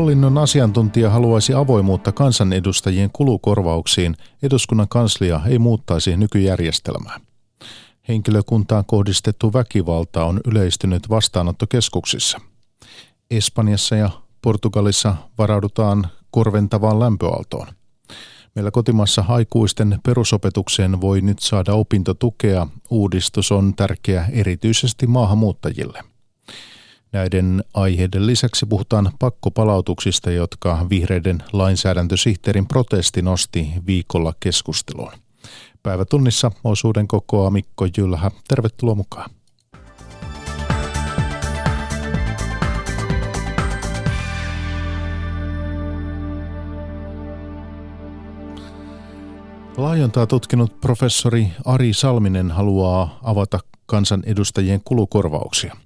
Hallinnon asiantuntija haluaisi avoimuutta kansanedustajien kulukorvauksiin. Eduskunnan kanslia ei muuttaisi nykyjärjestelmää. Henkilökuntaan kohdistettu väkivalta on yleistynyt vastaanottokeskuksissa. Espanjassa ja Portugalissa varaudutaan korventavaan lämpöaaltoon. Meillä kotimassa aikuisten perusopetukseen voi nyt saada opintotukea. Uudistus on tärkeä erityisesti maahanmuuttajille. Näiden aiheiden lisäksi puhutaan pakkopalautuksista, jotka vihreiden lainsäädäntösihteerin protesti nosti viikolla keskusteluun. Päivätunnissa osuuden kokoaa Mikko Jylhä. Tervetuloa mukaan. Laajontaa tutkinut professori Ari Salminen haluaa avata kansanedustajien kulukorvauksia.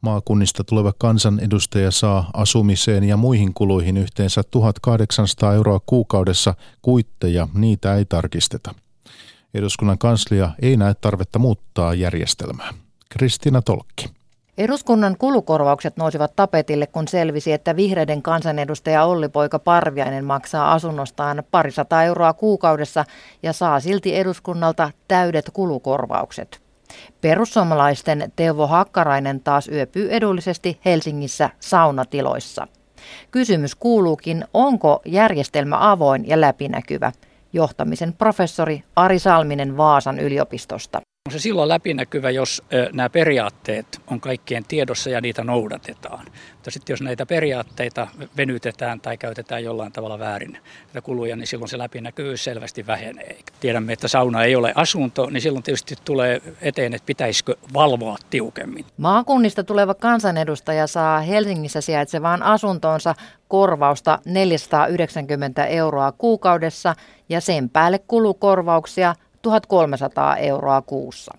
Maakunnista tuleva kansanedustaja saa asumiseen ja muihin kuluihin yhteensä 1800 euroa kuukaudessa kuitteja, niitä ei tarkisteta. Eduskunnan kanslia ei näe tarvetta muuttaa järjestelmää. Kristina Tolkki. Eduskunnan kulukorvaukset nousivat tapetille, kun selvisi, että vihreiden kansanedustaja Olli-poika Parviainen maksaa asunnostaan parisata euroa kuukaudessa ja saa silti eduskunnalta täydet kulukorvaukset. Perussuomalaisten Teuvo Hakkarainen taas yöpyy edullisesti Helsingissä saunatiloissa. Kysymys kuuluukin, onko järjestelmä avoin ja läpinäkyvä? Johtamisen professori Ari Salminen Vaasan yliopistosta. On se silloin läpinäkyvä, jos nämä periaatteet on kaikkien tiedossa ja niitä noudatetaan. Mutta sitten jos näitä periaatteita venytetään tai käytetään jollain tavalla väärin näitä kuluja, niin silloin se läpinäkyvyys selvästi vähenee. Tiedämme, että sauna ei ole asunto, niin silloin tietysti tulee eteen, että pitäisikö valvoa tiukemmin. Maakunnista tuleva kansanedustaja saa Helsingissä sijaitsevaan asuntoonsa korvausta 490 euroa kuukaudessa ja sen päälle kulukorvauksia 1300 euroa kuussa.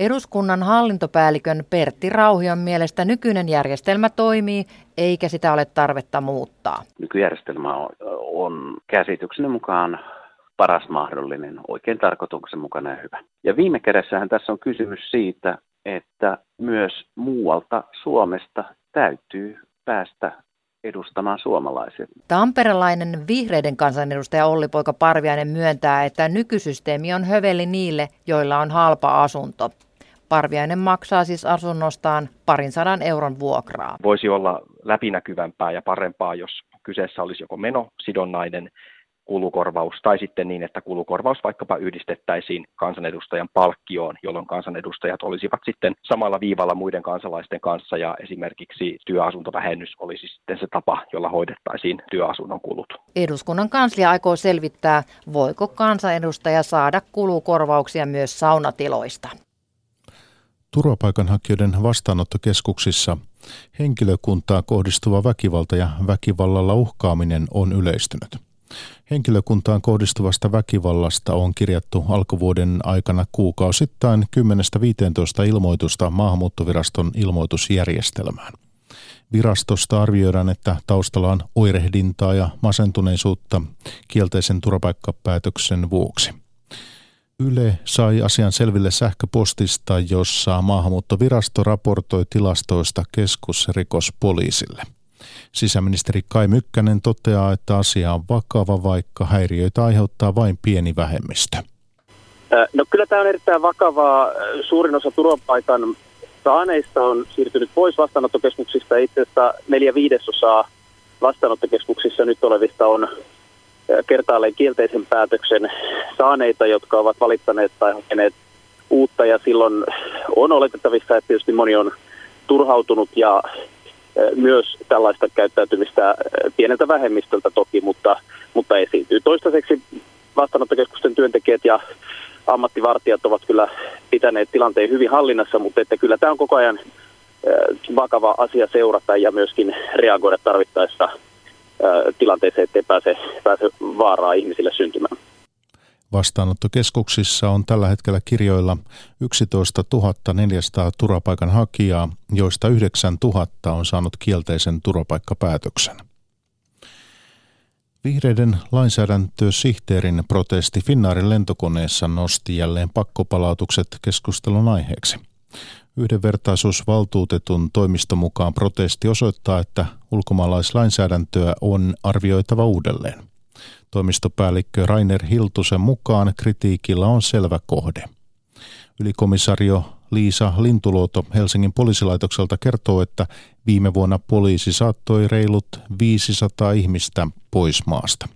Eduskunnan hallintopäällikön Pertti Rauhion mielestä nykyinen järjestelmä toimii, eikä sitä ole tarvetta muuttaa. Nykyjärjestelmä on, on käsitykseni mukaan paras mahdollinen, oikein tarkoituksenmukainen ja hyvä. Ja viime kädessähän tässä on kysymys siitä, että myös muualta Suomesta täytyy päästä edustamaan suomalaisia. Tamperelainen vihreiden kansanedustaja Olli-Poika Parviainen myöntää, että nykysysteemi on höveli niille, joilla on halpa asunto. Parviainen maksaa siis asunnostaan parin sadan euron vuokraa. Voisi olla läpinäkyvämpää ja parempaa, jos kyseessä olisi joko menosidonnainen kulukorvaus tai sitten niin, että kulukorvaus vaikkapa yhdistettäisiin kansanedustajan palkkioon, jolloin kansanedustajat olisivat sitten samalla viivalla muiden kansalaisten kanssa ja esimerkiksi työasuntovähennys olisi sitten se tapa, jolla hoidettaisiin työasunnon kulut. Eduskunnan kanslia aikoo selvittää, voiko kansanedustaja saada kulukorvauksia myös saunatiloista. Turvapaikanhakijoiden vastaanottokeskuksissa henkilökuntaa kohdistuva väkivalta ja väkivallalla uhkaaminen on yleistynyt. Henkilökuntaan kohdistuvasta väkivallasta on kirjattu alkuvuoden aikana kuukausittain 10-15 ilmoitusta maahanmuuttoviraston ilmoitusjärjestelmään. Virastosta arvioidaan, että taustalla on oirehdintaa ja masentuneisuutta kielteisen turvapaikkapäätöksen vuoksi. Yle sai asian selville sähköpostista, jossa maahanmuuttovirasto raportoi tilastoista keskusrikospoliisille. Sisäministeri Kai Mykkänen toteaa, että asia on vakava, vaikka häiriöitä aiheuttaa vain pieni vähemmistö. No kyllä tämä on erittäin vakavaa. Suurin osa turvapaikan saaneista on siirtynyt pois vastaanottokeskuksista. Itse asiassa neljä viidesosaa vastaanottokeskuksissa nyt olevista on kertaalleen kielteisen päätöksen saaneita, jotka ovat valittaneet tai hakeneet uutta. Ja silloin on oletettavissa, että tietysti moni on turhautunut ja myös tällaista käyttäytymistä pieneltä vähemmistöltä toki, mutta, mutta esiintyy. Toistaiseksi vastaanottokeskusten työntekijät ja ammattivartijat ovat kyllä pitäneet tilanteen hyvin hallinnassa, mutta että kyllä tämä on koko ajan vakava asia seurata ja myöskin reagoida tarvittaessa tilanteeseen, ettei pääse, pääse vaaraa ihmisille syntymään. Vastaanottokeskuksissa on tällä hetkellä kirjoilla 11 400 turvapaikanhakijaa, joista 9 000 on saanut kielteisen turvapaikkapäätöksen. Vihreiden lainsäädäntösihteerin protesti Finnaarin lentokoneessa nosti jälleen pakkopalautukset keskustelun aiheeksi. Yhdenvertaisuusvaltuutetun toimiston mukaan protesti osoittaa, että ulkomaalaislainsäädäntöä on arvioitava uudelleen. Toimistopäällikkö Rainer Hiltusen mukaan kritiikillä on selvä kohde. Ylikomisario Liisa Lintuluoto Helsingin poliisilaitokselta kertoo, että viime vuonna poliisi saattoi reilut 500 ihmistä pois maasta.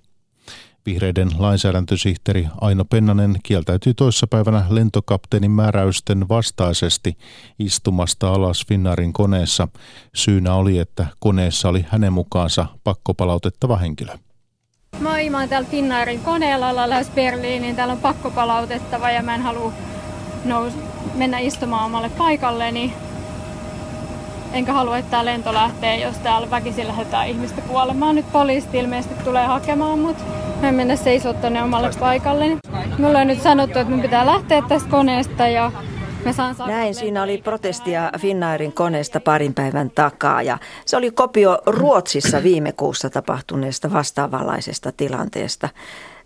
Vihreiden lainsäädäntösihteeri Aino Pennanen kieltäytyi toissapäivänä lentokapteenin määräysten vastaisesti istumasta alas Finnaarin koneessa. Syynä oli, että koneessa oli hänen mukaansa pakkopalautettava henkilö. Moi, mä oon täällä Finnaarin koneella, ollaan lähes Berliiniin. Täällä on pakkopalautettava ja mä en halua nous, mennä istumaan omalle paikalleni. Enkä halua, että tämä lento lähtee, jos täällä väkisin lähdetään ihmistä kuolemaan. Nyt poliisit ilmeisesti tulee hakemaan mut. Mä en mennä seisoo tonne omalle paikalleni. Mulla on nyt sanottu, että mun pitää lähteä tästä koneesta ja näin siinä oli protestia Finnairin koneesta parin päivän takaa ja se oli kopio Ruotsissa viime kuussa tapahtuneesta vastaavanlaisesta tilanteesta.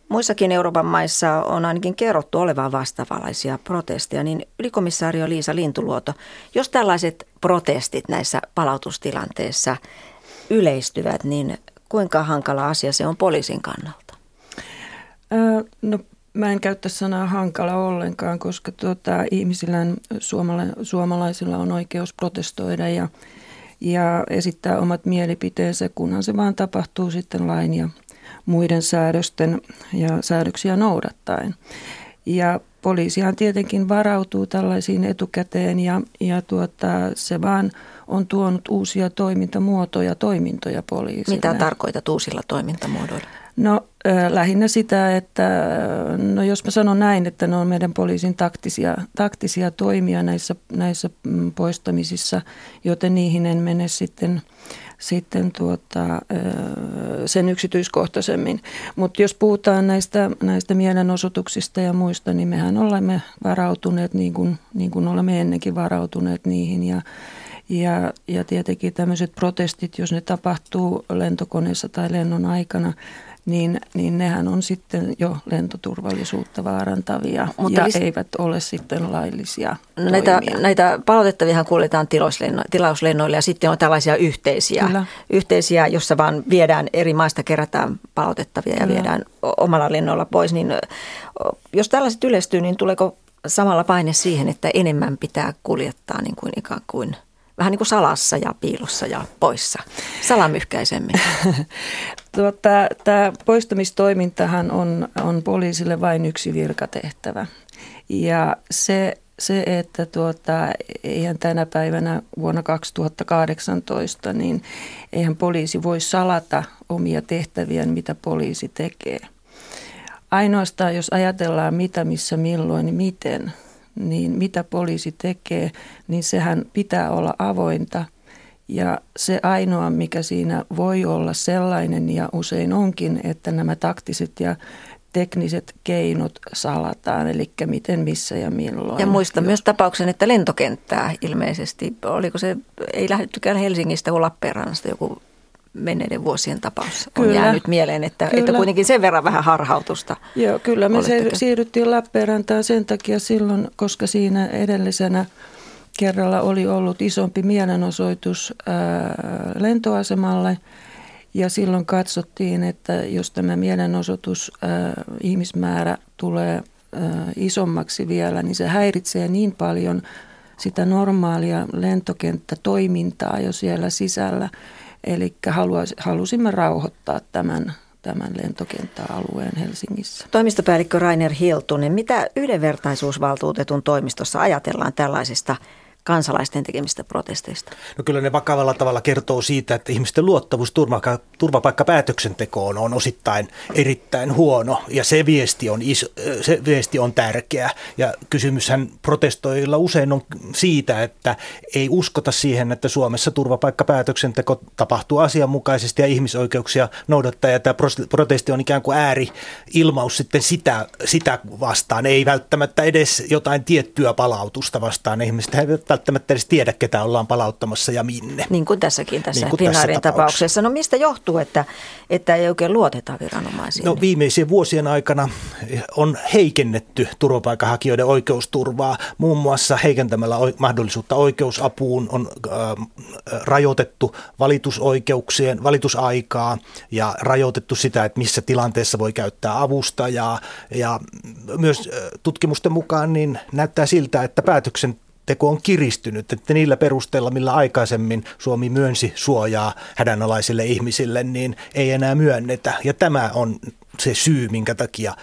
Muissakin Euroopan maissa on ainakin kerrottu olevan vastaavanlaisia protesteja, niin ylikomissaario Liisa Lintuluoto, jos tällaiset protestit näissä palautustilanteissa yleistyvät, niin kuinka hankala asia se on poliisin kannalta? No Mä en käyttä sanaa hankala ollenkaan, koska tuota, ihmisillä, suomala- suomalaisilla on oikeus protestoida ja, ja esittää omat mielipiteensä, kunhan se vaan tapahtuu sitten lain ja muiden säädösten ja säädöksiä noudattaen. Ja poliisihan tietenkin varautuu tällaisiin etukäteen ja, ja tuota, se vaan on tuonut uusia toimintamuotoja, toimintoja poliisille. Mitä tarkoitat uusilla toimintamuodoilla? No äh, lähinnä sitä, että no jos mä sanon näin, että ne on meidän poliisin taktisia, taktisia toimia näissä, näissä mm, poistamisissa, joten niihin en mene sitten, sitten tuota, äh, sen yksityiskohtaisemmin. Mutta jos puhutaan näistä, näistä mielenosoituksista ja muista, niin mehän olemme varautuneet niin kuin, niin kuin olemme ennenkin varautuneet niihin ja ja, ja tietenkin tämmöiset protestit, jos ne tapahtuu lentokoneessa tai lennon aikana, niin, niin nehän on sitten jo lentoturvallisuutta vaarantavia Mutta ja lis- eivät ole sitten laillisia näitä, näitä palautettaviahan kuljetaan tilauslennoille ja sitten on tällaisia yhteisiä, Kyllä. yhteisiä, jossa vaan viedään eri maista, kerätään palautettavia ja Kyllä. viedään omalla lennolla pois. Niin jos tällaiset yleistyy, niin tuleeko samalla paine siihen, että enemmän pitää kuljettaa niin kuin ikään kuin – vähän niin kuin salassa ja piilossa ja poissa, salamyhkäisemmin? tuota, tämä poistamistoimintahan on, on poliisille vain yksi virkatehtävä. Ja se, se että tuota, eihän tänä päivänä vuonna 2018, niin eihän poliisi voi salata omia tehtäviä, mitä poliisi tekee. Ainoastaan jos ajatellaan mitä, missä, milloin, miten – niin mitä poliisi tekee, niin sehän pitää olla avointa. Ja se ainoa, mikä siinä voi olla sellainen ja usein onkin, että nämä taktiset ja tekniset keinot salataan, eli miten, missä ja milloin. Ja muista myös tapauksen, että lentokenttää ilmeisesti, oliko se, ei lähdettykään Helsingistä kuin Lappeenrannasta joku menneiden vuosien tapaus on kyllä, jäänyt mieleen, että, että kuitenkin sen verran vähän harhautusta. Joo, kyllä me se, siirryttiin Lappeenrantaan sen takia silloin, koska siinä edellisenä kerralla oli ollut isompi mielenosoitus ää, lentoasemalle. Ja silloin katsottiin, että jos tämä mielenosoitus ää, ihmismäärä tulee ää, isommaksi vielä, niin se häiritsee niin paljon sitä normaalia lentokenttätoimintaa jo siellä sisällä, Eli halusimme rauhoittaa tämän, tämän lentokenttäalueen Helsingissä. Toimistopäällikkö Rainer Hiltunen, mitä yhdenvertaisuusvaltuutetun toimistossa ajatellaan tällaisista kansalaisten tekemistä protesteista? No kyllä ne vakavalla tavalla kertoo siitä, että ihmisten luottamus turvapaikkapäätöksentekoon on osittain erittäin huono ja se viesti on, iso, se viesti on tärkeä. Ja kysymyshän protestoilla usein on siitä, että ei uskota siihen, että Suomessa turvapaikkapäätöksenteko tapahtuu asianmukaisesti ja ihmisoikeuksia noudattaa. Ja tämä protesti on ikään kuin ääri-ilmaus sitten sitä, sitä vastaan, ei välttämättä edes jotain tiettyä palautusta vastaan. Ihmiset eivät välttämättä edes tiedä, ketä ollaan palauttamassa ja minne. Niin kuin tässäkin tässä niin Finnairin tässä tapauksessa. tapauksessa. No mistä johtuu, että, että ei oikein luoteta viranomaisiin? No viimeisien vuosien aikana on heikennetty turvapaikanhakijoiden oikeusturvaa. Muun muassa heikentämällä mahdollisuutta oikeusapuun on äh, rajoitettu valitusoikeuksien, valitusaikaa ja rajoitettu sitä, että missä tilanteessa voi käyttää avustajaa. Ja myös tutkimusten mukaan niin näyttää siltä, että päätöksen teko on kiristynyt, että niillä perusteilla, millä aikaisemmin Suomi myönsi suojaa hädänalaisille ihmisille, niin ei enää myönnetä. Ja tämä on se syy, minkä takia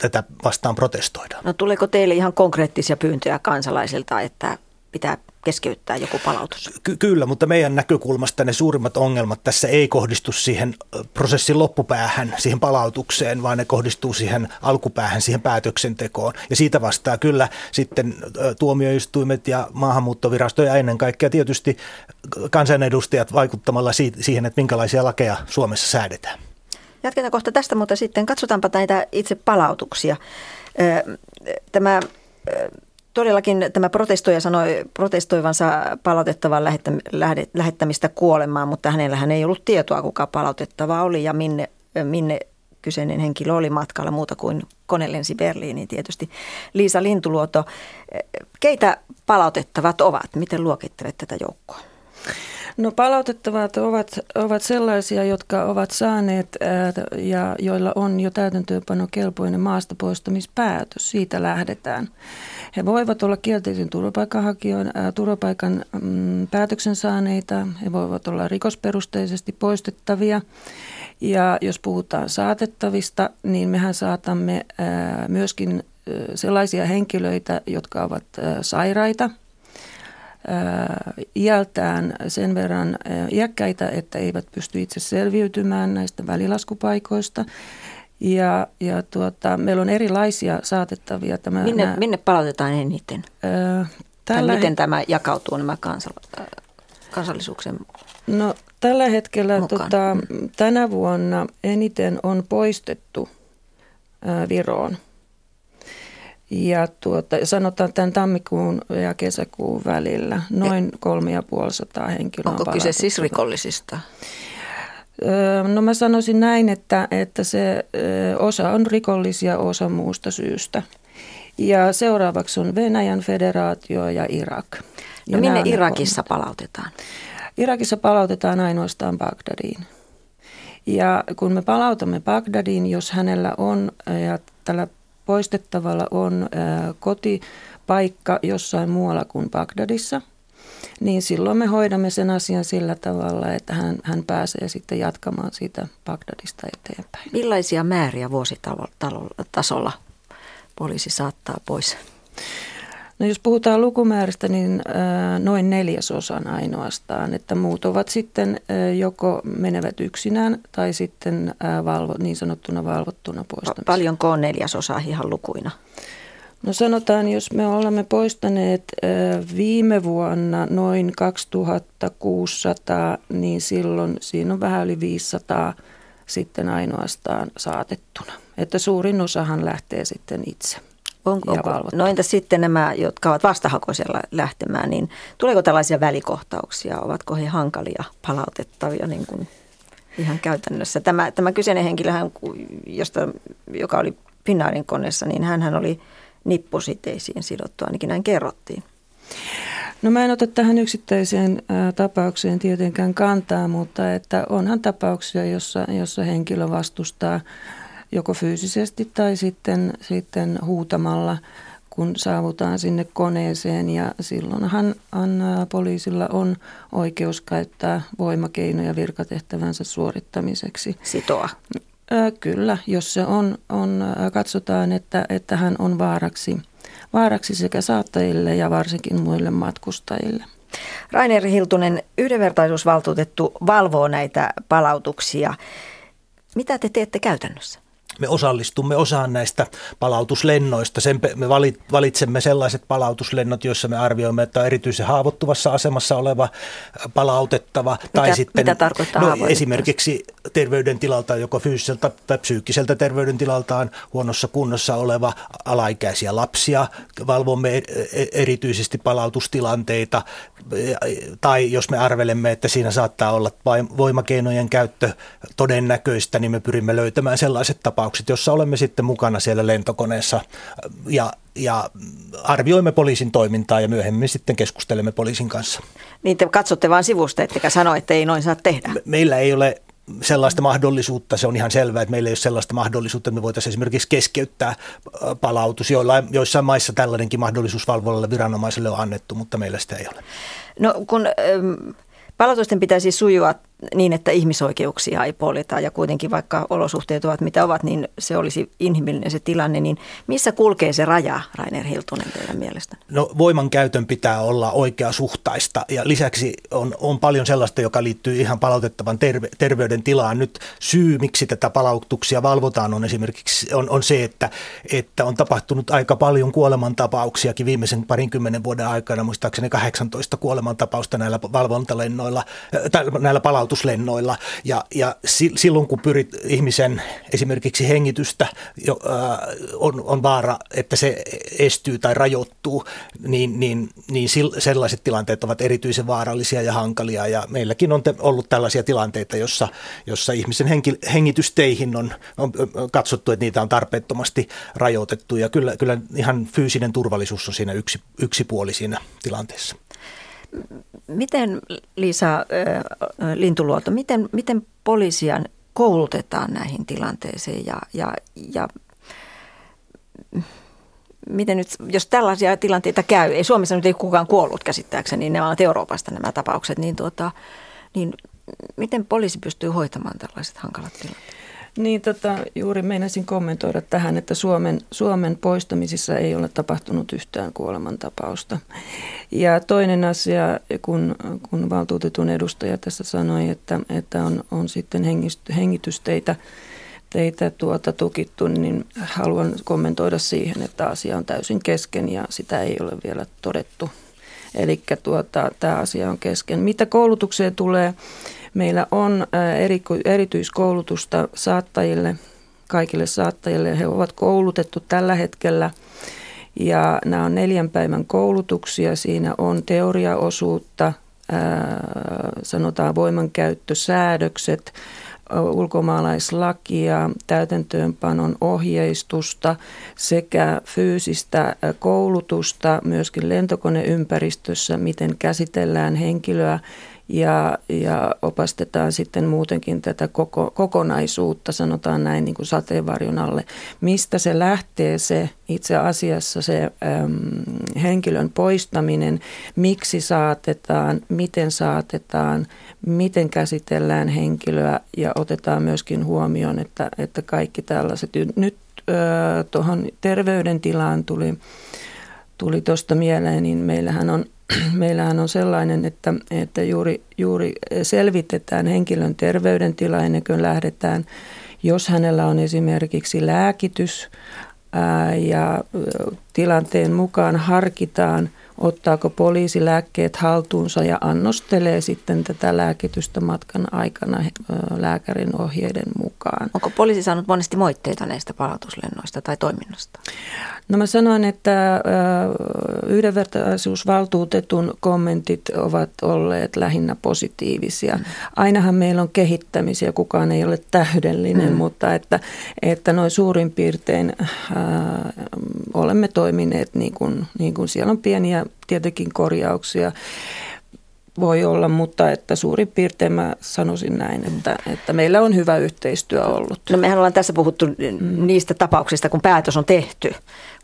tätä vastaan protestoidaan. No tuleeko teille ihan konkreettisia pyyntöjä kansalaisilta, että pitää keskeyttää joku palautus? Ky- kyllä, mutta meidän näkökulmasta ne suurimmat ongelmat tässä ei kohdistu siihen prosessin loppupäähän, siihen palautukseen, vaan ne kohdistuu siihen alkupäähän, siihen päätöksentekoon. Ja siitä vastaa kyllä sitten tuomioistuimet ja maahanmuuttovirasto ja ennen kaikkea tietysti kansanedustajat vaikuttamalla siihen, että minkälaisia lakeja Suomessa säädetään. Jatketaan kohta tästä, mutta sitten katsotaanpa näitä itse palautuksia. Tämä Todellakin tämä protestoija sanoi protestoivansa palautettavan lähettämistä kuolemaan, mutta hänellähän ei ollut tietoa, kuka palautettava oli ja minne, minne kyseinen henkilö oli matkalla muuta kuin kone lensi Berliiniin tietysti. Liisa Lintuluoto, keitä palautettavat ovat? Miten luokittelet tätä joukkoa? No palautettavat ovat, ovat sellaisia, jotka ovat saaneet ää, ja joilla on jo täytäntöönpano kelpoinen maasta poistamispäätös. Siitä lähdetään. He voivat olla kielteisen turvapaikanhakijoiden turvapaikan mm, päätöksen saaneita. He voivat olla rikosperusteisesti poistettavia. Ja jos puhutaan saatettavista, niin mehän saatamme ää, myöskin sellaisia henkilöitä, jotka ovat ää, sairaita – iältään sen verran iäkkäitä, että eivät pysty itse selviytymään näistä välilaskupaikoista. Ja, ja tuota, meillä on erilaisia saatettavia. Tämä, minne, nämä, minne palautetaan eniten? Öö, tällä miten he... tämä jakautuu nämä kansal- kansallisuuksien No tällä hetkellä tota, tänä vuonna eniten on poistettu ää, Viroon. Ja tuota, sanotaan tämän tammikuun ja kesäkuun välillä noin kolme ja puolisataa henkilöä. Onko kyse siis rikollisista? No mä sanoisin näin, että, että se osa on rikollisia, osa muusta syystä. Ja seuraavaksi on Venäjän federaatio ja Irak. No ja minne Irakissa on... palautetaan? Irakissa palautetaan ainoastaan Bagdadiin. Ja kun me palautamme Bagdadiin, jos hänellä on, ja tällä poistettavalla on kotipaikka jossain muualla kuin Bagdadissa – niin silloin me hoidamme sen asian sillä tavalla, että hän, hän pääsee sitten jatkamaan siitä Bagdadista eteenpäin. Millaisia määriä vuositasolla poliisi saattaa pois? No jos puhutaan lukumääristä, niin noin neljäsosan ainoastaan, että muut ovat sitten joko menevät yksinään tai sitten valvo, niin sanottuna valvottuna poistamista. Paljonko on neljäsosa ihan lukuina? No sanotaan, jos me olemme poistaneet viime vuonna noin 2600, niin silloin siinä on vähän yli 500 sitten ainoastaan saatettuna. Että suurin osahan lähtee sitten itse. Onko, onko, no entä sitten nämä, jotka ovat vastahakoisella lähtemään, niin tuleeko tällaisia välikohtauksia? Ovatko he hankalia palautettavia niin kuin ihan käytännössä? Tämä, tämä kyseinen henkilö, josta, joka oli Finnaarin koneessa, niin hän oli nippusiteisiin sidottu, ainakin näin kerrottiin. No mä en ota tähän yksittäiseen ä, tapaukseen tietenkään kantaa, mutta että onhan tapauksia, jossa, jossa henkilö vastustaa joko fyysisesti tai sitten, sitten huutamalla, kun saavutaan sinne koneeseen ja silloinhan an, poliisilla on oikeus käyttää voimakeinoja virkatehtävänsä suorittamiseksi. Sitoa. Kyllä, jos se on, on katsotaan, että, että hän on vaaraksi, vaaraksi sekä saattajille ja varsinkin muille matkustajille. Rainer Hiltunen, yhdenvertaisuusvaltuutettu valvoo näitä palautuksia. Mitä te teette käytännössä? Me osallistumme osaan näistä palautuslennoista. Sen me valitsemme sellaiset palautuslennot, joissa me arvioimme, että on erityisen haavoittuvassa asemassa oleva palautettava. Mitä, tai sitten, mitä tarkoittaa no, Esimerkiksi terveydentilaltaan, joko fyysiseltä tai psyykkiseltä terveydentilaltaan huonossa kunnossa oleva alaikäisiä lapsia. Valvomme e, e, erityisesti palautustilanteita tai jos me arvelemme, että siinä saattaa olla voimakeinojen käyttö todennäköistä, niin me pyrimme löytämään sellaiset tapaukset, jossa olemme sitten mukana siellä lentokoneessa ja, ja arvioimme poliisin toimintaa ja myöhemmin sitten keskustelemme poliisin kanssa. Niin te katsotte vain sivusta, ettekä sano, että ei noin saa tehdä. Meillä ei ole sellaista mahdollisuutta, se on ihan selvää, että meillä ei ole sellaista mahdollisuutta, että me voitaisiin esimerkiksi keskeyttää palautus. Joillain, joissain maissa tällainenkin mahdollisuus valvovalle viranomaiselle on annettu, mutta meillä sitä ei ole. No kun palautusten pitäisi sujua niin, että ihmisoikeuksia ei polita ja kuitenkin vaikka olosuhteet ovat mitä ovat, niin se olisi inhimillinen se tilanne, niin missä kulkee se raja, Rainer Hiltunen teidän mielestä? No voiman käytön pitää olla oikeasuhtaista ja lisäksi on, on paljon sellaista, joka liittyy ihan palautettavan terve, terveydentilaan. Nyt syy, miksi tätä palautuksia valvotaan on esimerkiksi on, on se, että, että on tapahtunut aika paljon kuolemantapauksiakin viimeisen parinkymmenen vuoden aikana, muistaakseni 18 kuolemantapausta näillä valvontalennoilla, tai näillä palautuksilla palautuslennoilla ja, ja silloin kun pyrit ihmisen esimerkiksi hengitystä, jo, äh, on, on vaara, että se estyy tai rajoittuu, niin, niin, niin sellaiset tilanteet ovat erityisen vaarallisia ja hankalia. Ja meilläkin on te, ollut tällaisia tilanteita, jossa, jossa ihmisen henki, hengitysteihin on, on katsottu, että niitä on tarpeettomasti rajoitettu. Ja kyllä, kyllä ihan fyysinen turvallisuus on siinä yksi, yksi puoli siinä tilanteessa. Miten Liisa Lintuluoto, miten, miten poliisia koulutetaan näihin tilanteisiin ja, ja, ja miten nyt, jos tällaisia tilanteita käy, ei Suomessa nyt ei kukaan kuollut käsittääkseni, niin ne ovat Euroopasta nämä tapaukset, niin, tuota, niin miten poliisi pystyy hoitamaan tällaiset hankalat tilanteet? Niin, tota, juuri meinasin kommentoida tähän, että Suomen, Suomen poistamisissa ei ole tapahtunut yhtään kuolemantapausta. Ja toinen asia, kun, kun valtuutetun edustaja tässä sanoi, että, että on, on sitten hengitysteitä teitä tuota tukittu, niin haluan kommentoida siihen, että asia on täysin kesken ja sitä ei ole vielä todettu. Eli tuota, tämä asia on kesken. Mitä koulutukseen tulee, Meillä on eri, erityiskoulutusta saattajille, kaikille saattajille. He ovat koulutettu tällä hetkellä ja nämä on neljän päivän koulutuksia. Siinä on teoriaosuutta, sanotaan voimankäyttösäädökset, ulkomaalaislakia, täytäntöönpanon ohjeistusta sekä fyysistä koulutusta myöskin lentokoneympäristössä, miten käsitellään henkilöä ja, ja opastetaan sitten muutenkin tätä koko, kokonaisuutta, sanotaan näin niin kuin sateenvarjon alle. Mistä se lähtee se itse asiassa se äm, henkilön poistaminen, miksi saatetaan, miten saatetaan, miten käsitellään henkilöä ja otetaan myöskin huomioon, että, että kaikki tällaiset. Nyt tuohon terveydentilaan tuli, tuli tuosta mieleen, niin meillähän on meillähän on sellainen, että, että juuri, juuri selvitetään henkilön terveydentila ennen kuin lähdetään. Jos hänellä on esimerkiksi lääkitys ää, ja tilanteen mukaan harkitaan – ottaako poliisi lääkkeet haltuunsa ja annostelee sitten tätä lääkitystä matkan aikana lääkärin ohjeiden mukaan. Onko poliisi saanut monesti moitteita näistä palautuslennoista tai toiminnasta? No mä sanoin, että yhdenvertaisuusvaltuutetun kommentit ovat olleet lähinnä positiivisia. Mm. Ainahan meillä on kehittämisiä, kukaan ei ole täydellinen, mm. mutta että, että noin suurin piirtein äh, olemme toimineet niin kuin, niin kuin siellä on pieniä tietenkin korjauksia voi olla, mutta että suurin piirtein mä sanoisin näin, että, että meillä on hyvä yhteistyö ollut. No mehän ollaan tässä puhuttu mm. niistä tapauksista, kun päätös on tehty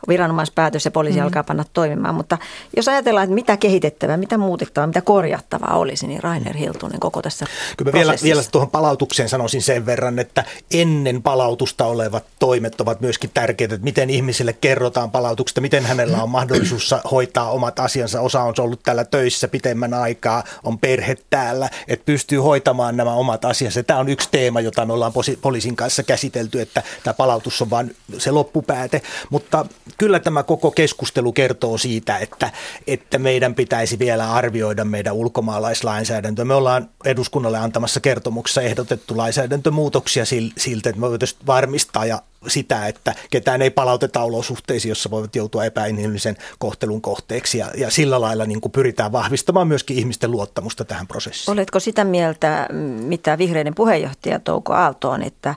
viranomaispäätös ja poliisi mm. alkaa panna toimimaan. Mutta jos ajatellaan, että mitä kehitettävää, mitä muutettavaa, mitä korjattavaa olisi, niin Rainer Hiltunen koko tässä Kyllä vielä, vielä tuohon palautukseen sanoisin sen verran, että ennen palautusta olevat toimet ovat myöskin tärkeitä, että miten ihmisille kerrotaan palautuksesta, miten hänellä on mahdollisuus hoitaa omat asiansa. Osa on ollut täällä töissä pitemmän aikaa on perhe täällä, että pystyy hoitamaan nämä omat asiansa. Tämä on yksi teema, jota me ollaan poliisin kanssa käsitelty, että tämä palautus on vain se loppupääte. Mutta kyllä tämä koko keskustelu kertoo siitä, että, että meidän pitäisi vielä arvioida meidän ulkomaalaislainsäädäntöä. Me ollaan eduskunnalle antamassa kertomuksessa ehdotettu lainsäädäntömuutoksia siltä, että me voitaisiin varmistaa ja sitä, että ketään ei palauteta olosuhteisiin, jossa voivat joutua epäinhimillisen kohtelun kohteeksi. Ja, ja sillä lailla niin kuin pyritään vahvistamaan myöskin ihmisten luottamusta tähän prosessiin. Oletko sitä mieltä, mitä vihreiden puheenjohtaja Touko Aalto on, että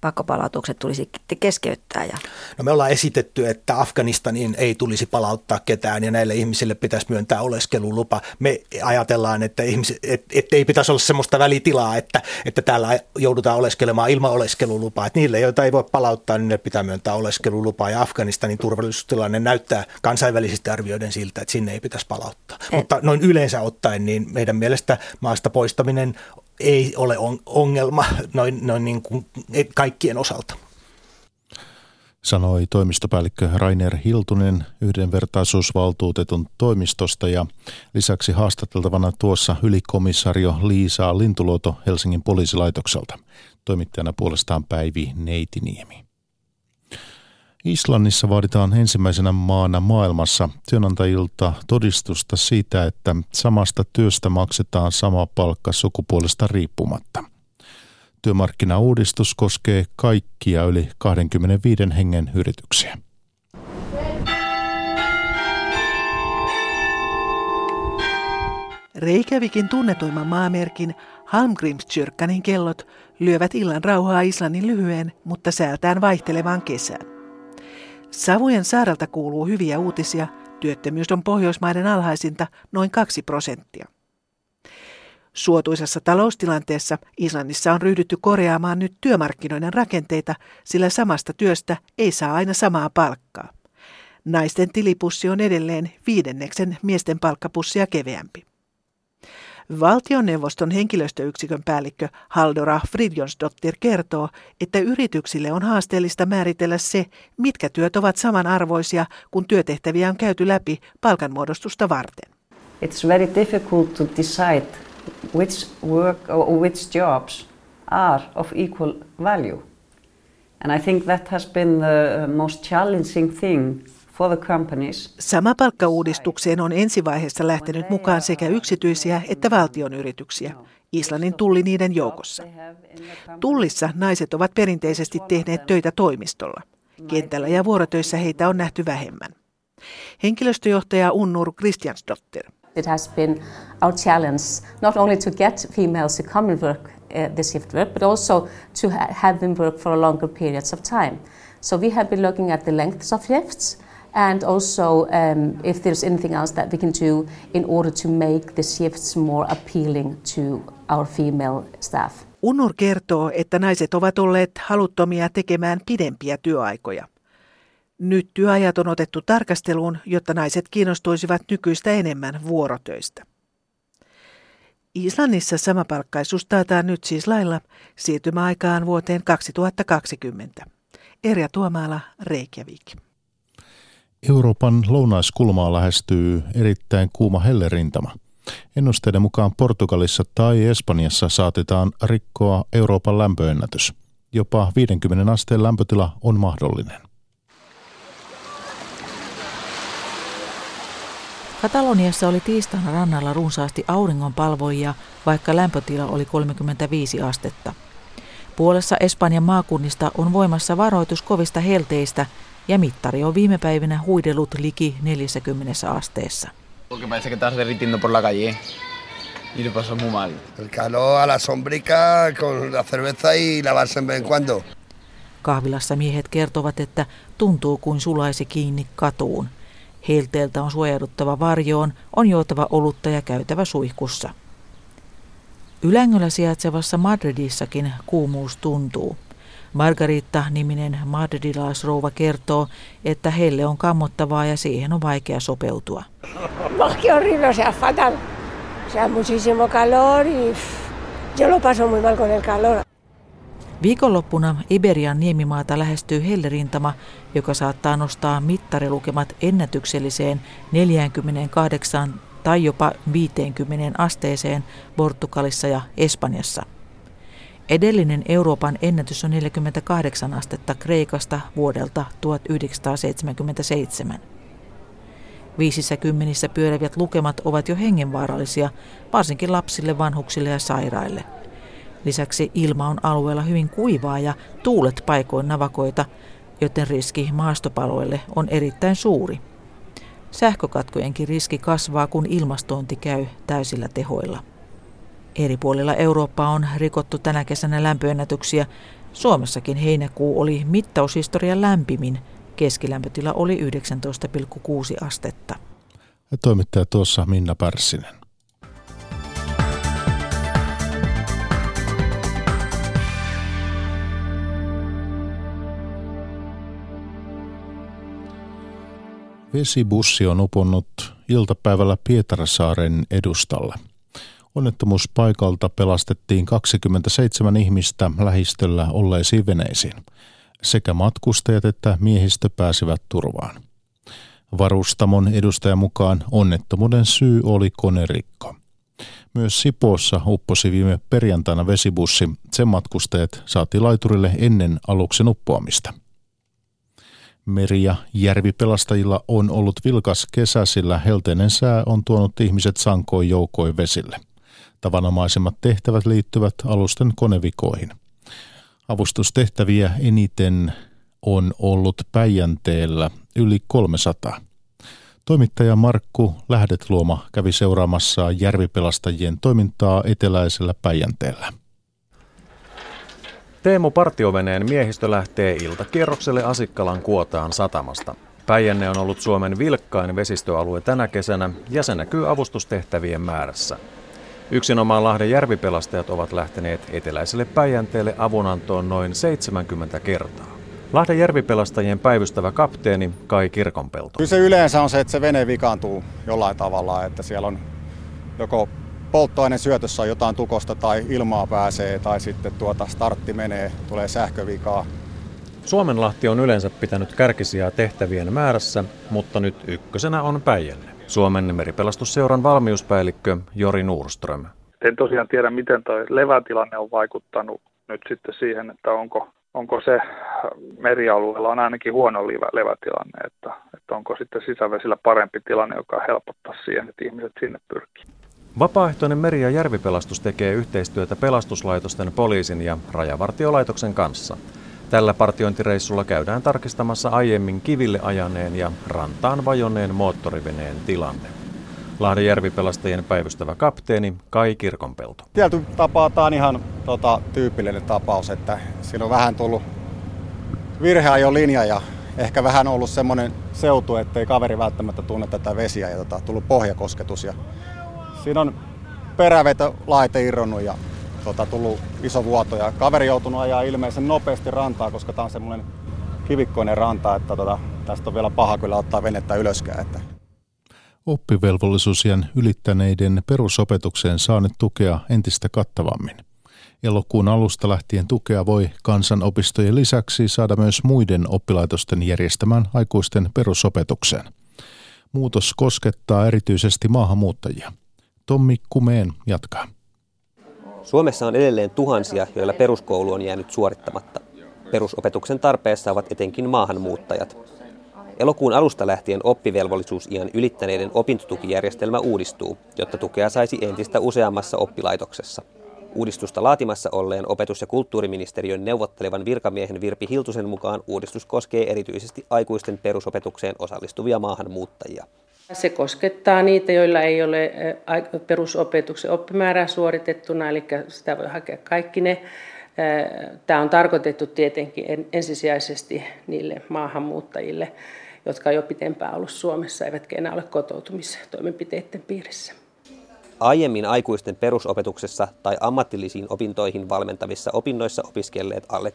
pakkopalautukset tulisi keskeyttää? Ja... No me ollaan esitetty, että Afganistaniin ei tulisi palauttaa ketään ja näille ihmisille pitäisi myöntää oleskelulupa. Me ajatellaan, että, ihmis, et, et ei pitäisi olla sellaista välitilaa, että, että täällä joudutaan oleskelemaan ilman oleskelulupaa. Että niille, joita ei voi palauttaa, niin ne pitää myöntää oleskelulupaa. Ja Afganistanin turvallisuustilanne näyttää kansainvälisesti arvioiden siltä, että sinne ei pitäisi palauttaa. Et... Mutta noin yleensä ottaen, niin meidän mielestä maasta poistaminen ei ole ongelma noin, noin niin kuin kaikkien osalta. Sanoi toimistopäällikkö Rainer Hiltunen yhdenvertaisuusvaltuutetun toimistosta ja lisäksi haastateltavana tuossa ylikomissario Liisa Lintuloto Helsingin poliisilaitokselta. Toimittajana puolestaan Päivi Neitiniemi. Islannissa vaaditaan ensimmäisenä maana maailmassa työnantajilta todistusta siitä, että samasta työstä maksetaan sama palkka sukupuolesta riippumatta. Työmarkkinauudistus koskee kaikkia yli 25 hengen yrityksiä. Reikävikin tunnetuimman maamerkin Halmgrimskyrkkanin kellot lyövät illan rauhaa Islannin lyhyen, mutta säältään vaihtelevaan kesään. Savujen saarelta kuuluu hyviä uutisia. Työttömyys on Pohjoismaiden alhaisinta noin 2 prosenttia. Suotuisassa taloustilanteessa Islannissa on ryhdytty korjaamaan nyt työmarkkinoiden rakenteita, sillä samasta työstä ei saa aina samaa palkkaa. Naisten tilipussi on edelleen viidenneksen miesten palkkapussia keveämpi. Valtioneuvoston henkilöstöyksikön päällikkö Haldora Fridjonsdottir kertoo, että yrityksille on haasteellista määritellä se, mitkä työt ovat samanarvoisia, kun työtehtäviä on käyty läpi palkanmuodostusta varten. It's very difficult to decide which work or which jobs are of equal value. And I think that has been the most challenging thing companies. Samapalkkauudistukseen on ensivaiheessa lähtenyt mukaan sekä yksityisiä että valtion yrityksiä. Islannin tulli niiden joukossa. Tullissa naiset ovat perinteisesti tehneet töitä toimistolla. Kentällä ja vuorotöissä heitä on nähty vähemmän. Henkilöstöjohtaja Unnur Christiansdottir. It has been our challenge not only to get females to come and work uh, the shift work, but also to ha- have them work for a longer periods of time. So we have been looking at the lengths of shifts and also um, if there's anything else that we can do in order to make the shifts more appealing to our female staff. Unur kertoo, että naiset ovat olleet haluttomia tekemään pidempiä työaikoja. Nyt työajat on otettu tarkasteluun, jotta naiset kiinnostuisivat nykyistä enemmän vuorotöistä. Islannissa samapalkkaisuus taataan nyt siis lailla siirtymäaikaan vuoteen 2020. Erja Tuomaala, Reykjavik. Euroopan lounaiskulmaa lähestyy erittäin kuuma hellerintama. Ennusteiden mukaan Portugalissa tai Espanjassa saatetaan rikkoa Euroopan lämpöennätys. Jopa 50 asteen lämpötila on mahdollinen. Kataloniassa oli tiistaina rannalla runsaasti auringonpalvoja, vaikka lämpötila oli 35 astetta. Puolessa Espanjan maakunnista on voimassa varoitus kovista helteistä ja mittari on viime päivinä huidellut liki 40 asteessa. Porque parece que estás derritiendo por la calle y lo pasas muy mal. El calor a la sombrica con la cerveza y lavarse en vez en cuando. Kahvilassa miehet kertovat, että tuntuu kuin sulaisi kiinni katuun. Helteeltä on suojauduttava varjoon, on juotava olutta ja käytävä suihkussa. Ylängöllä sijaitsevassa Madridissakin kuumuus tuntuu. Margarita-niminen madridilaisrouva kertoo, että heille on kammottavaa ja siihen on vaikea sopeutua. Qué horrible, o sea, fatal. O sea, muchísimo calor y yo lo paso muy mal con el calor. Viikonloppuna Iberian niemimaata lähestyy hellerintama, joka saattaa nostaa mittarilukemat ennätykselliseen 48 tai jopa 50 asteeseen Portugalissa ja Espanjassa. Edellinen Euroopan ennätys on 48 astetta Kreikasta vuodelta 1977. Viisissä kymmenissä pyörivät lukemat ovat jo hengenvaarallisia, varsinkin lapsille, vanhuksille ja sairaille. Lisäksi ilma on alueella hyvin kuivaa ja tuulet paikoin navakoita, joten riski maastopaloille on erittäin suuri. Sähkökatkojenkin riski kasvaa, kun ilmastointi käy täysillä tehoilla. Eri puolilla Eurooppaa on rikottu tänä kesänä lämpöennätyksiä. Suomessakin heinäkuu oli mittaushistorian lämpimin. Keskilämpötila oli 19,6 astetta. Ja toimittaja tuossa Minna Pärssinen. Vesibussi on uponnut iltapäivällä Pietarsaaren edustalla. Onnettomuuspaikalta pelastettiin 27 ihmistä lähistöllä olleisiin veneisiin. Sekä matkustajat että miehistö pääsivät turvaan. Varustamon edustajan mukaan onnettomuuden syy oli konerikko. Myös Sipoossa upposi viime perjantaina vesibussi. Sen matkustajat saatiin laiturille ennen aluksen uppoamista. Meri- ja järvipelastajilla on ollut vilkas kesä, sillä helteinen sää on tuonut ihmiset sankoin joukoin vesille. Tavanomaisemmat tehtävät liittyvät alusten konevikoihin. Avustustehtäviä eniten on ollut Päijänteellä yli 300. Toimittaja Markku Lähdetluoma kävi seuraamassa järvipelastajien toimintaa eteläisellä Päijänteellä. Teemu Partioveneen miehistö lähtee iltakierrokselle Asikkalan Kuotaan satamasta. Päijänne on ollut Suomen vilkkain vesistöalue tänä kesänä ja se näkyy avustustehtävien määrässä. Yksinomaan Lahden järvipelastajat ovat lähteneet eteläiselle Päijänteelle avunantoon noin 70 kertaa. Lahden järvipelastajien päivystävä kapteeni Kai Kirkonpelto. Kyllä se yleensä on se, että se vene vikaantuu jollain tavalla, että siellä on joko polttoaineen syötössä on jotain tukosta tai ilmaa pääsee tai sitten tuota startti menee, tulee sähkövikaa. Suomenlahti on yleensä pitänyt kärkisiä tehtävien määrässä, mutta nyt ykkösenä on Päijänne. Suomen meripelastusseuran valmiuspäällikkö Jori Nurström. En tosiaan tiedä, miten tuo levätilanne on vaikuttanut nyt sitten siihen, että onko, onko se merialueella on ainakin huono levätilanne, että, että onko sitten sisävesillä parempi tilanne, joka helpottaa siihen, että ihmiset sinne pyrkii. Vapaaehtoinen meri- ja järvipelastus tekee yhteistyötä pelastuslaitosten, poliisin ja rajavartiolaitoksen kanssa. Tällä partiointireissulla käydään tarkistamassa aiemmin kiville ajaneen ja rantaan vajonneen moottoriveneen tilanne. Lahden järvipelastajien päivystävä kapteeni Kai Kirkonpelto. Tietty tapaa tämä on ihan tota, tyypillinen tapaus, että siinä on vähän tullut virheajo linja ja ehkä vähän ollut semmoinen seutu, ettei kaveri välttämättä tunne tätä vesiä ja tota, tullut pohjakosketus. Ja siinä on peräveto laite irronnut ja tota, tullut iso vuoto ja kaveri joutunut ajaa ilmeisen nopeasti rantaa, koska tämä on semmoinen kivikkoinen ranta, että tota, tästä on vielä paha kyllä ottaa venettä ylöskään. Että. Oppivelvollisuusien ylittäneiden perusopetukseen saa nyt tukea entistä kattavammin. Elokuun alusta lähtien tukea voi kansanopistojen lisäksi saada myös muiden oppilaitosten järjestämään aikuisten perusopetukseen. Muutos koskettaa erityisesti maahanmuuttajia. Tommi Kumeen jatkaa. Suomessa on edelleen tuhansia, joilla peruskoulu on jäänyt suorittamatta. Perusopetuksen tarpeessa ovat etenkin maahanmuuttajat. Elokuun alusta lähtien oppivelvollisuusiän ylittäneiden opintotukijärjestelmä uudistuu, jotta tukea saisi entistä useammassa oppilaitoksessa. Uudistusta laatimassa olleen opetus- ja kulttuuriministeriön neuvottelevan virkamiehen Virpi Hiltusen mukaan uudistus koskee erityisesti aikuisten perusopetukseen osallistuvia maahanmuuttajia. Se koskettaa niitä, joilla ei ole perusopetuksen oppimäärää suoritettuna, eli sitä voi hakea kaikki ne. Tämä on tarkoitettu tietenkin ensisijaisesti niille maahanmuuttajille, jotka on jo pitempään ollut Suomessa, eivätkä enää ole kotoutumistoimenpiteiden piirissä. Aiemmin aikuisten perusopetuksessa tai ammatillisiin opintoihin valmentavissa opinnoissa opiskelleet alle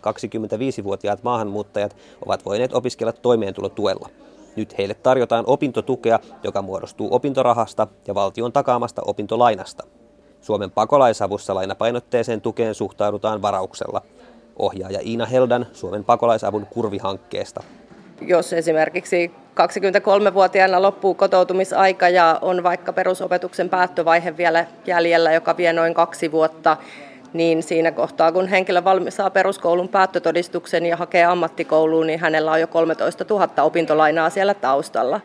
25-vuotiaat maahanmuuttajat ovat voineet opiskella toimeentulotuella. Nyt heille tarjotaan opintotukea, joka muodostuu opintorahasta ja valtion takaamasta opintolainasta. Suomen pakolaisavussa lainapainotteeseen tukeen suhtaudutaan varauksella. Ohjaaja Iina Heldan Suomen pakolaisavun kurvihankkeesta. Jos esimerkiksi 23-vuotiaana loppuu kotoutumisaika ja on vaikka perusopetuksen päättövaihe vielä jäljellä, joka vie noin kaksi vuotta, niin siinä kohtaa, kun henkilö saa peruskoulun päättötodistuksen ja hakee ammattikouluun, niin hänellä on jo 13 000 opintolainaa siellä taustalla.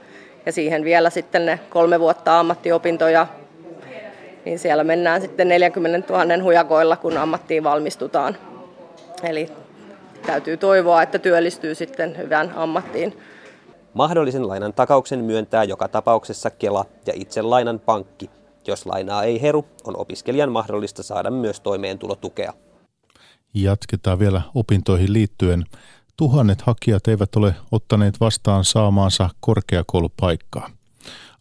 Ja siihen vielä sitten ne kolme vuotta ammattiopintoja, niin siellä mennään sitten 40 000 hujakoilla, kun ammattiin valmistutaan. Eli täytyy toivoa, että työllistyy sitten hyvään ammattiin. Mahdollisen lainan takauksen myöntää joka tapauksessa Kela ja itse lainan pankki. Jos lainaa ei heru, on opiskelijan mahdollista saada myös toimeentulotukea. Jatketaan vielä opintoihin liittyen. Tuhannet hakijat eivät ole ottaneet vastaan saamaansa korkeakoulupaikkaa.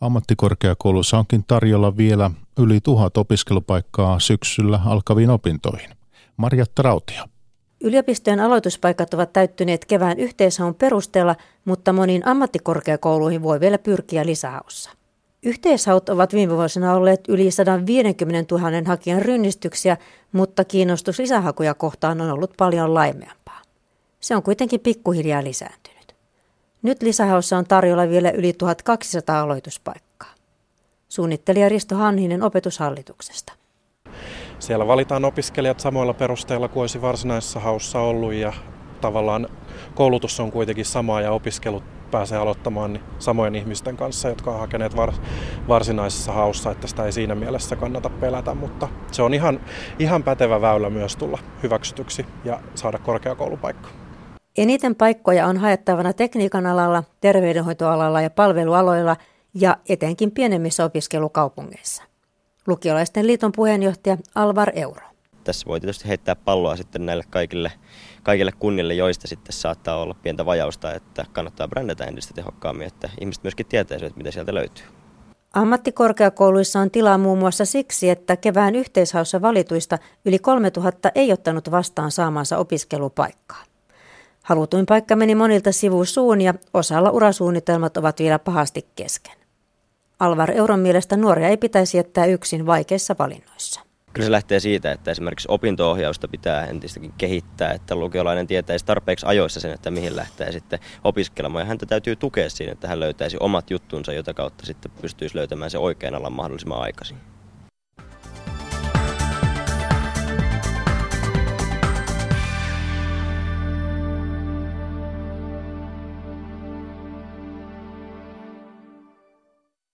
Ammattikorkeakoulussa onkin tarjolla vielä yli tuhat opiskelupaikkaa syksyllä alkaviin opintoihin. Marjatta Rautia. Yliopistojen aloituspaikat ovat täyttyneet kevään yhteishaun perusteella, mutta moniin ammattikorkeakouluihin voi vielä pyrkiä lisähaussa. Yhteishaut ovat viime vuosina olleet yli 150 000 hakijan rynnistyksiä, mutta kiinnostus lisähakuja kohtaan on ollut paljon laimeampaa. Se on kuitenkin pikkuhiljaa lisääntynyt. Nyt lisähaussa on tarjolla vielä yli 1200 aloituspaikkaa. Suunnittelija Risto Hanhinen opetushallituksesta. Siellä valitaan opiskelijat samoilla perusteilla kuin olisi varsinaisessa haussa ollut ja tavallaan koulutus on kuitenkin sama ja opiskelut pääsee aloittamaan niin samojen ihmisten kanssa, jotka on hakeneet varsinaisessa haussa, että sitä ei siinä mielessä kannata pelätä, mutta se on ihan, ihan pätevä väylä myös tulla hyväksytyksi ja saada korkeakoulupaikka. Eniten paikkoja on haettavana tekniikan alalla, terveydenhoitoalalla ja palvelualoilla ja etenkin pienemmissä opiskelukaupungeissa. Lukiolaisten liiton puheenjohtaja Alvar Euro. Tässä voi tietysti heittää palloa sitten näille kaikille, kaikille kunnille, joista sitten saattaa olla pientä vajausta, että kannattaa brändätä entistä tehokkaammin, että ihmiset myöskin tietäisivät, mitä sieltä löytyy. Ammattikorkeakouluissa on tilaa muun muassa siksi, että kevään yhteishaussa valituista yli 3000 ei ottanut vastaan saamansa opiskelupaikkaa. Halutuin paikka meni monilta sivusuun ja osalla urasuunnitelmat ovat vielä pahasti kesken. Alvar Euron mielestä nuoria ei pitäisi jättää yksin vaikeissa valinnoissa. Kyllä se lähtee siitä, että esimerkiksi opinto-ohjausta pitää entistäkin kehittää, että lukiolainen tietäisi tarpeeksi ajoissa sen, että mihin lähtee sitten opiskelemaan. Ja häntä täytyy tukea siinä, että hän löytäisi omat juttunsa, jota kautta sitten pystyisi löytämään se oikean alan mahdollisimman aikaisin.